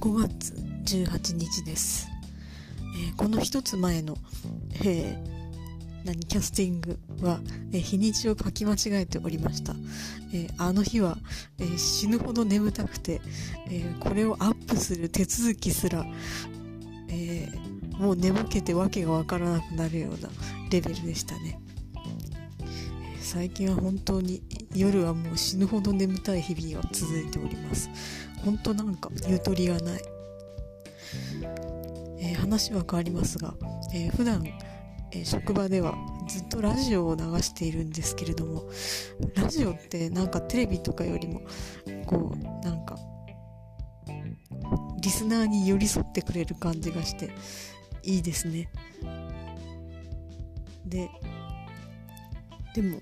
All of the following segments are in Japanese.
5月18日です、えー、この一つ前の、えー、何キャスティングは、えー、日にちを書き間違えておりました、え、あの日は、え、死ぬほど眠たくて、えこれをアップする手続きすら、えもう寝ぼけてわけがわからなくなるようなレベルでしたね、最近は本当に夜はもう死ぬほど眠たい日々が続いております。本当なんかゆとりがない、え話は変わりますが、え普段えー、職場ではずっとラジオを流しているんですけれどもラジオってなんかテレビとかよりもこうなんかリスナーに寄り添ってくれる感じがしていいですね。ででも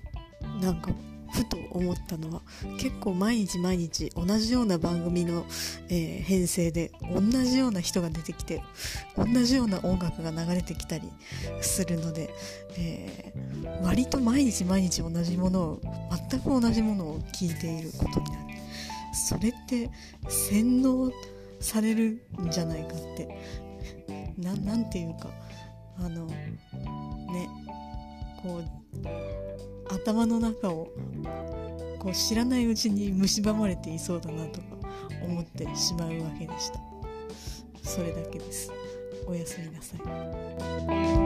なんかふと思ったのは結構毎日毎日同じような番組の、えー、編成で同じような人が出てきて同じような音楽が流れてきたりするので、えー、割と毎日毎日同じものを全く同じものを聴いていることになる。それって洗脳されるんじゃないかって。ななんていうかあのねこう頭の中をこう知らないうちに蝕まれていそうだなとか思ってしまうわけでした。それだけです。おやすみなさい。